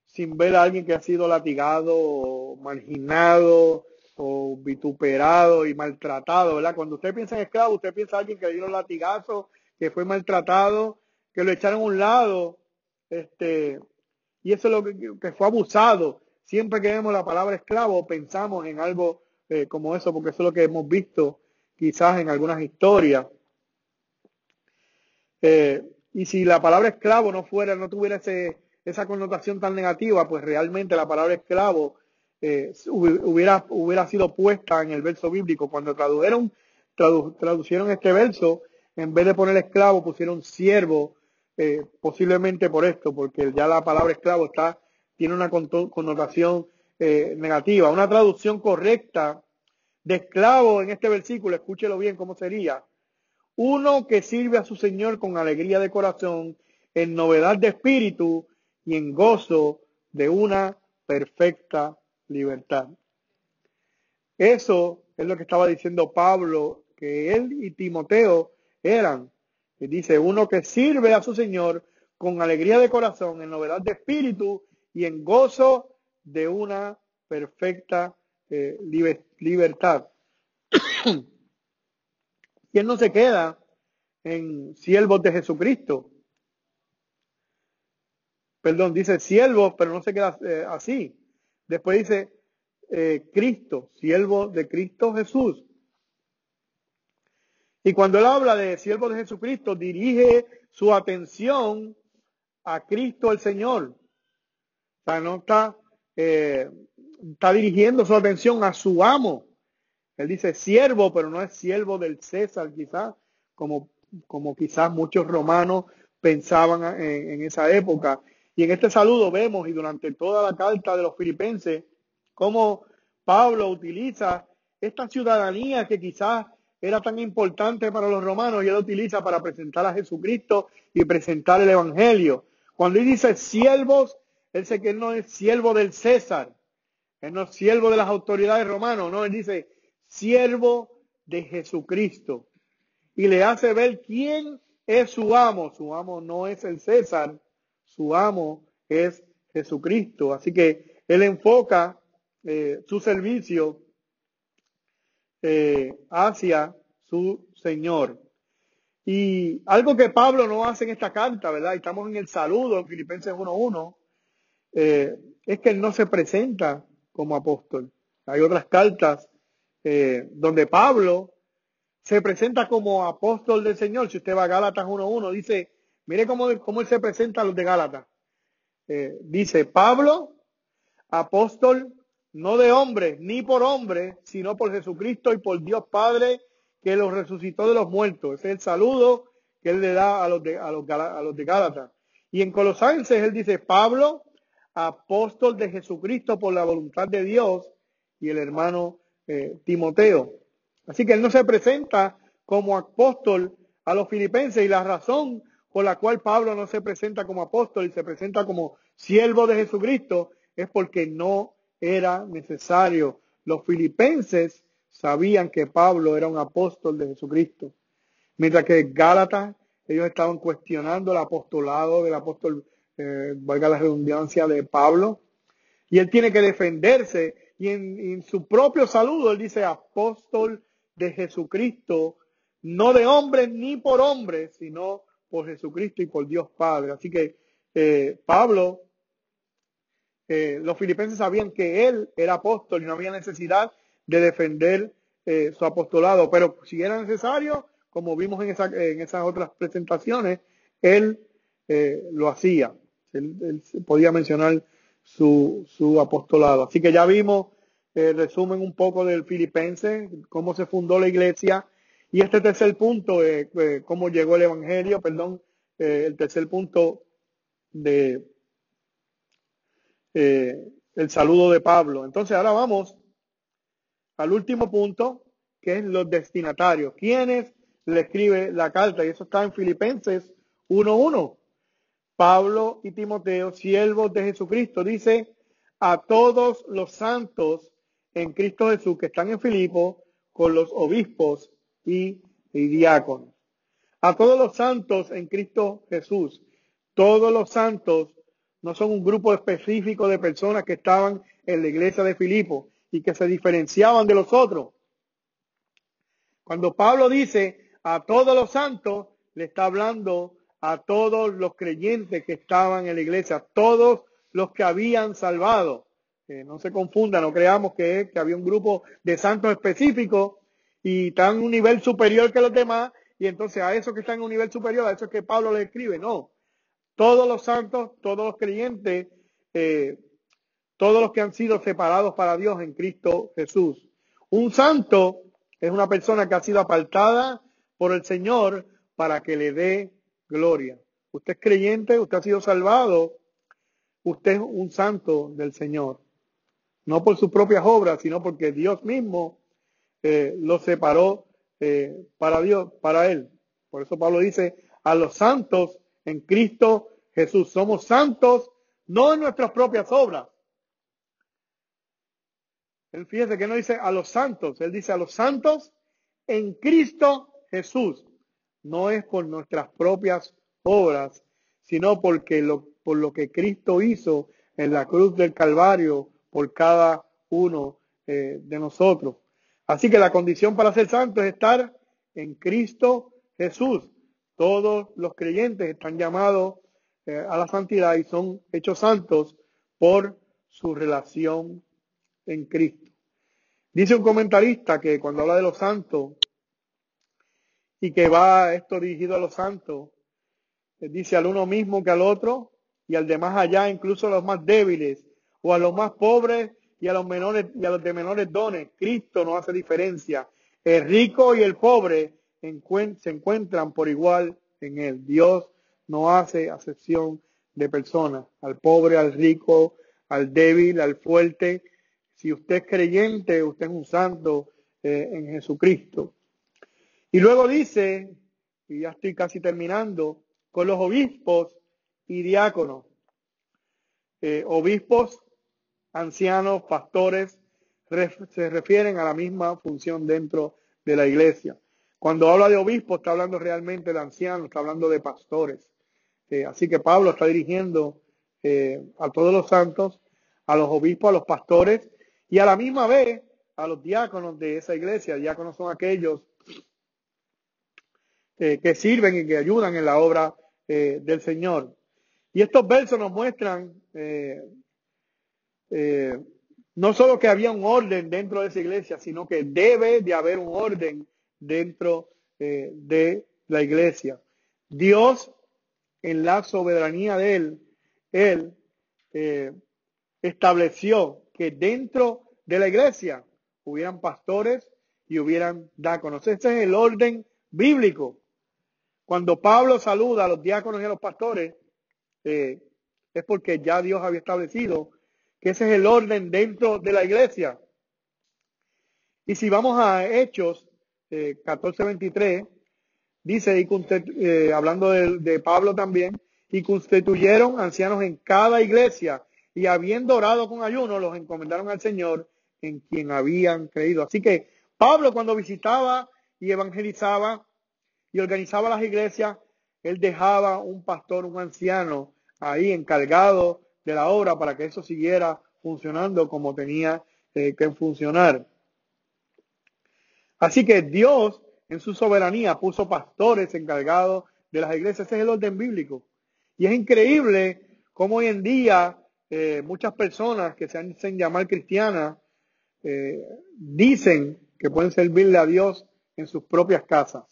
sin ver a alguien que ha sido latigado o marginado o vituperado y maltratado, ¿verdad? Cuando usted piensa en esclavo, usted piensa en alguien que le dieron latigazo, que fue maltratado, que lo echaron a un lado, este, y eso es lo que, fue abusado. Siempre que vemos la palabra esclavo, pensamos en algo eh, como eso, porque eso es lo que hemos visto quizás en algunas historias. Eh, y si la palabra esclavo no fuera, no tuviera ese, esa connotación tan negativa, pues realmente la palabra esclavo eh, hubiera, hubiera sido puesta en el verso bíblico. Cuando tradujeron, traducieron este verso, en vez de poner esclavo, pusieron siervo, eh, posiblemente por esto, porque ya la palabra esclavo está, tiene una connotación negativa. Una traducción correcta de esclavo en este versículo, escúchelo bien cómo sería, uno que sirve a su Señor con alegría de corazón, en novedad de espíritu y en gozo de una perfecta libertad. Eso es lo que estaba diciendo Pablo, que él y Timoteo eran. Y dice, uno que sirve a su Señor con alegría de corazón, en novedad de espíritu y en gozo de una perfecta eh, libertad. *coughs* ¿Quién no se queda en siervos de Jesucristo? Perdón, dice siervos, pero no se queda eh, así. Después dice eh, Cristo, siervo de Cristo Jesús. Y cuando él habla de siervo de Jesucristo, dirige su atención a Cristo el Señor. O sea, no está, eh, está dirigiendo su atención a su amo. Él dice siervo, pero no es siervo del César, quizás, como, como quizás muchos romanos pensaban en, esa época. Y en este saludo vemos, y durante toda la carta de los filipenses, cómo Pablo utiliza esta ciudadanía que quizás era tan importante para los romanos y él utiliza para presentar a Jesucristo y presentar el Evangelio. Cuando él dice siervos, él dice que él no es siervo del César, él no es siervo de las autoridades romanas, no, él dice siervo de Jesucristo. Y le hace ver quién es su amo. Su amo no es el César, su amo es Jesucristo. Así que él enfoca eh, su servicio eh, hacia su Señor. Y algo que Pablo no hace en esta carta, ¿verdad? Estamos en el saludo en Filipenses 1.1, eh, es que él no se presenta como apóstol. Hay otras cartas eh, donde Pablo se presenta como apóstol del Señor. Si usted va a Gálatas 1.1, dice, mire cómo, cómo él se presenta a los de Gálatas. Eh, dice, Pablo, apóstol no de hombre, ni por hombre, sino por Jesucristo y por Dios Padre que los resucitó de los muertos. Ese es el saludo que él le da a los de, a los, a los de Gálatas. Y en Colosenses él dice, Pablo, apóstol de Jesucristo por la voluntad de Dios, y el hermano eh, Timoteo. Así que él no se presenta como apóstol a los filipenses y la razón por la cual Pablo no se presenta como apóstol y se presenta como siervo de Jesucristo es porque no era necesario. Los filipenses sabían que Pablo era un apóstol de Jesucristo, mientras que Gálatas ellos estaban cuestionando el apostolado del apóstol, eh, valga la redundancia, de Pablo, y él tiene que defenderse y en, su propio saludo él dice apóstol de Jesucristo, no de hombres ni por hombres, sino por Jesucristo y por Dios Padre. Así que eh, Pablo, eh, los filipenses sabían que él era apóstol y no había necesidad de defender eh, su apostolado, pero si era necesario, como vimos en, en esas otras presentaciones, él lo hacía. Él podía mencionar su, su apostolado. Así que ya vimos el eh, resumen un poco del Filipense, cómo se fundó la iglesia. Y este tercer punto, eh, eh, cómo llegó el Evangelio, perdón, el tercer punto de el saludo de Pablo. Entonces ahora vamos al último punto, que es los destinatarios. ¿Quiénes le escribe la carta? Y eso está en Filipenses 1.1. Pablo y Timoteo, siervos de Jesucristo, dice a todos los santos en Cristo Jesús que están en Filipo con los obispos y, y diáconos. A todos los santos en Cristo Jesús. Todos los santos no son un grupo específico de personas que estaban en la iglesia de Filipo y que se diferenciaban de los otros. Cuando Pablo dice a todos los santos, le está hablando a todos los creyentes que estaban en la iglesia, todos los que habían salvado. no se confunda, no creamos que, había un grupo de santos específicos y están en un nivel superior que los demás, y entonces a esos que están en un nivel superior, a eso es que Pablo le escribe, no. Todos los santos, todos los creyentes, eh, todos los que han sido separados para Dios en Cristo Jesús. Un santo es una persona que ha sido apartada por el Señor para que le dé gloria. Usted es creyente, usted ha sido salvado, usted es un santo del Señor. No por sus propias obras, sino porque Dios mismo eh, lo separó eh, para Dios, para Él. Por eso Pablo dice, a los santos en Cristo Jesús. Somos santos no en nuestras propias obras. Él fíjese que no dice a los santos, él dice a los santos en Cristo Jesús no es por nuestras propias obras, sino porque lo, por lo que Cristo hizo en la cruz del Calvario por cada uno eh, de nosotros. Así que la condición para ser santo es estar en Cristo Jesús. Todos los creyentes están llamados eh, a la santidad y son hechos santos por su relación en Cristo. Dice un comentarista que cuando habla de los santos, y que va esto dirigido a los santos. Dice al uno mismo que al otro y al de más allá, incluso a los más débiles o a los más pobres y a los menores y a los de menores dones. Cristo no hace diferencia. El rico y el pobre se encuentran por igual en él. Dios no hace acepción de personas, al pobre, al rico, al débil, al fuerte. Si usted es creyente, usted es un santo eh, en Jesucristo. Y luego dice, y ya estoy casi terminando, con los obispos y diáconos. Eh, obispos, ancianos, pastores, se refieren a la misma función dentro de la iglesia. Cuando habla de obispos, está hablando realmente de ancianos, está hablando de pastores. Eh, así que Pablo está dirigiendo eh, a todos los santos, a los obispos, a los pastores y a la misma vez a los diáconos de esa iglesia. Diáconos son aquellos eh, que sirven y que ayudan en la obra eh, del Señor. Y estos versos nos muestran eh, no solo que había un orden dentro de esa iglesia, sino que debe de haber un orden dentro de la iglesia. Dios, en la soberanía de Él, Él estableció que dentro de la iglesia hubieran pastores y hubieran diáconos. Ese es el orden bíblico. Cuando Pablo saluda a los diáconos y a los pastores, eh, es porque ya Dios había establecido que ese es el orden dentro de la iglesia. Y si vamos a Hechos eh, 14:23, dice, y eh, hablando de, de Pablo también, y constituyeron ancianos en cada iglesia, y habiendo orado con ayuno, los encomendaron al Señor en quien habían creído. Así que Pablo cuando visitaba y evangelizaba, y organizaba las iglesias, él dejaba un pastor, un anciano ahí encargado de la obra para que eso siguiera funcionando como tenía eh, que funcionar. Así que Dios en su soberanía puso pastores encargados de las iglesias. Ese es el orden bíblico. Y es increíble cómo hoy en día eh, muchas personas que se hacen llamar cristianas eh, dicen que pueden servirle a Dios en sus propias casas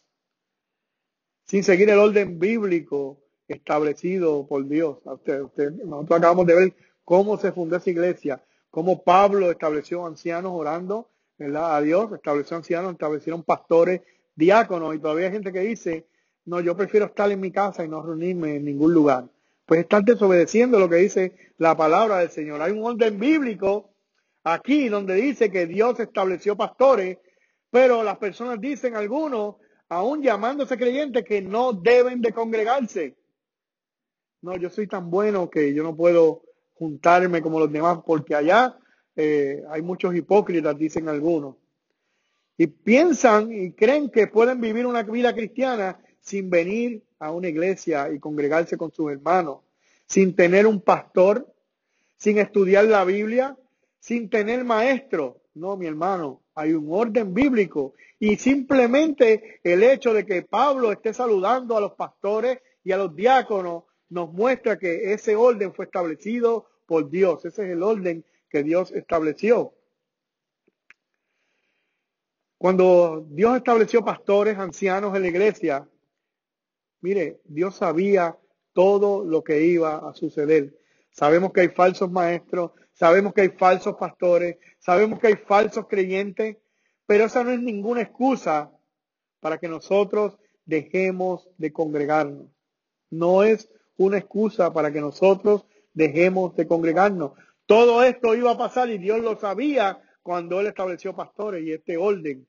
sin seguir el orden bíblico establecido por Dios. Nosotros acabamos de ver cómo se fundó esa iglesia, cómo Pablo estableció ancianos orando ¿verdad? a Dios, estableció ancianos, establecieron pastores, diáconos, y todavía hay gente que dice, no, yo prefiero estar en mi casa y no reunirme en ningún lugar. Pues están desobedeciendo lo que dice la palabra del Señor. Hay un orden bíblico aquí donde dice que Dios estableció pastores, pero las personas dicen algunos, aún llamándose creyentes, que no deben de congregarse. no, yo soy tan bueno que yo no puedo juntarme como los demás, porque allá eh, hay muchos hipócritas, dicen algunos. Y piensan y creen que pueden vivir una vida cristiana sin venir a una iglesia y congregarse con sus hermanos, sin tener un pastor, sin estudiar la Biblia, sin tener maestro. No, mi hermano, hay un orden bíblico y simplemente el hecho de que Pablo esté saludando a los pastores y a los diáconos nos muestra que ese orden fue establecido por Dios. Ese es el orden que Dios estableció. Cuando Dios estableció pastores, ancianos en la iglesia, mire, Dios sabía todo lo que iba a suceder. Sabemos que hay falsos maestros, sabemos que hay falsos pastores, sabemos que hay falsos creyentes, pero esa no es ninguna excusa para que nosotros dejemos de congregarnos. No es una excusa para que nosotros dejemos de congregarnos. Todo esto iba a pasar y Dios lo sabía cuando Él estableció pastores y este orden.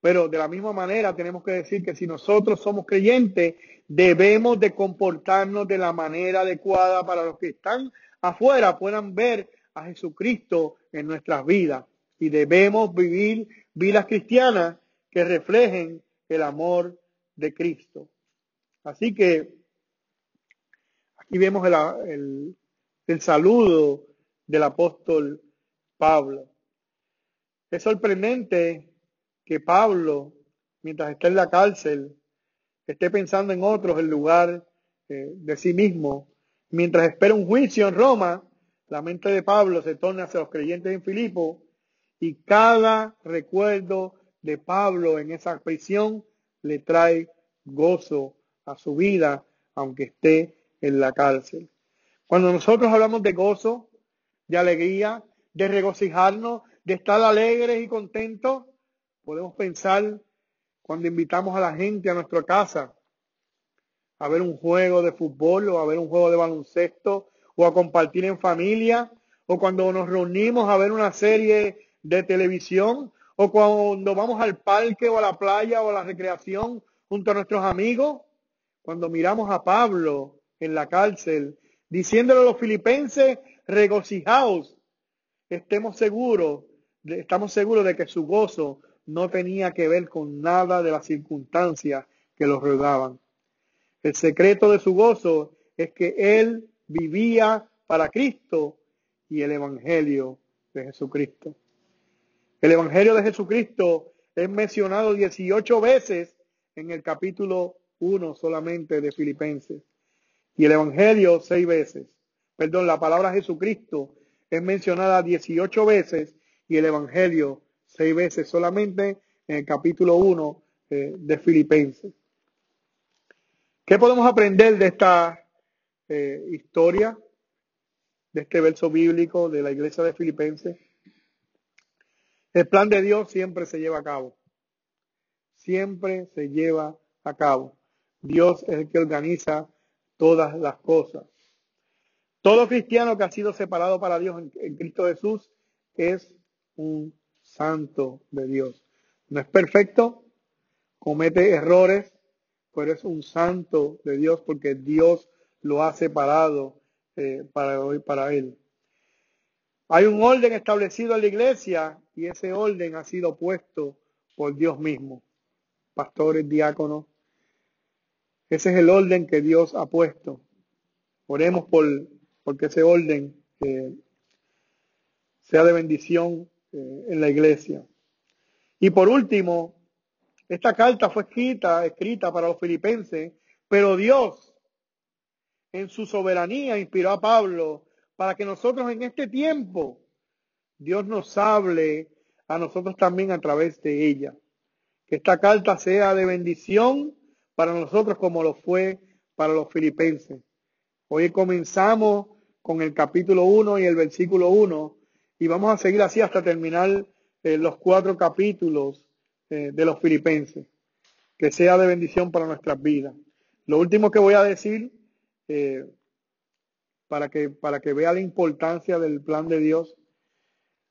Pero de la misma manera tenemos que decir que si nosotros somos creyentes, debemos de comportarnos de la manera adecuada para los que están afuera puedan ver a Jesucristo en nuestras vidas. Y debemos vivir vidas cristianas que reflejen el amor de Cristo. Así que aquí vemos el, el saludo del apóstol Pablo. Es sorprendente que Pablo, mientras está en la cárcel, esté pensando en otros en lugar eh, de sí mismo. Mientras espera un juicio en Roma, la mente de Pablo se torna hacia los creyentes en Filipo y cada recuerdo de Pablo en esa prisión le trae gozo a su vida, aunque esté en la cárcel. Cuando nosotros hablamos de gozo, de alegría, de regocijarnos, de estar alegres y contentos, Podemos pensar cuando invitamos a la gente a nuestra casa a ver un juego de fútbol o a ver un juego de baloncesto o a compartir en familia o cuando nos reunimos a ver una serie de televisión o cuando vamos al parque o a la playa o a la recreación junto a nuestros amigos, cuando miramos a Pablo en la cárcel diciéndole a los filipenses, regocijaos, estemos seguros, estamos seguros de que su gozo no tenía que ver con nada de las circunstancias que los rodeaban. El secreto de su gozo es que él vivía para Cristo y el Evangelio de Jesucristo. El Evangelio de Jesucristo es mencionado 18 veces en el capítulo 1 solamente de Filipenses. Y el Evangelio seis veces. Perdón, la palabra Jesucristo es mencionada 18 veces y el Evangelio seis veces solamente en el capítulo 1 eh, de Filipenses. ¿Qué podemos aprender de esta eh, historia, de este verso bíblico de la iglesia de Filipenses? El plan de Dios siempre se lleva a cabo. Siempre se lleva a cabo. Dios es el que organiza todas las cosas. Todo cristiano que ha sido separado para Dios en Cristo Jesús es un santo de Dios. No es perfecto, comete errores, pero es un santo de Dios porque Dios lo ha separado eh, para hoy, para él. Hay un orden establecido en la iglesia y ese orden ha sido puesto por Dios mismo. Pastores, diáconos. Ese es el orden que Dios ha puesto. Oremos por porque ese orden eh, sea de bendición eh, en la iglesia. Y por último, esta carta fue escrita, escrita para los filipenses, pero Dios en su soberanía inspiró a Pablo para que nosotros en este tiempo, Dios nos hable a nosotros también a través de ella. Que esta carta sea de bendición para nosotros como lo fue para los filipenses. Hoy comenzamos con el capítulo 1 y el versículo 1 y vamos a seguir así hasta terminar eh, los cuatro capítulos eh, de los filipenses. Que sea de bendición para nuestras vidas. Lo último que voy a decir, eh, para, que, para que vea la importancia del plan de Dios.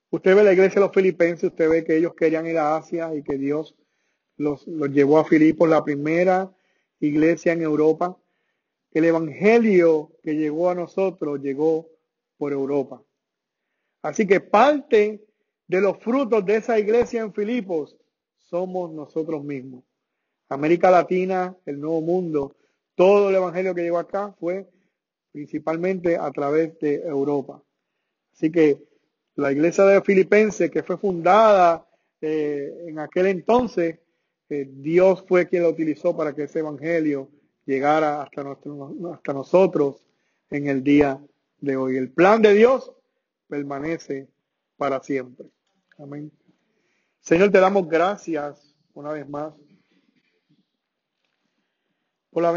Usted ve la iglesia de los filipenses, usted ve que ellos querían ir a Asia y que Dios los, los llevó a Filipos, la primera iglesia en Europa. el Evangelio que llegó a nosotros llegó por Europa. Así que parte de los frutos de esa iglesia en Filipos somos nosotros mismos. América Latina, el Nuevo Mundo, todo el Evangelio que llegó acá fue principalmente a través de Europa. Así que la iglesia de Filipenses, que fue fundada eh, en aquel entonces, eh, Dios fue quien la utilizó para que ese Evangelio llegara hasta, hasta nosotros en el día de hoy. El plan de Dios permanece para siempre. Amén. Señor, te damos gracias una vez más por la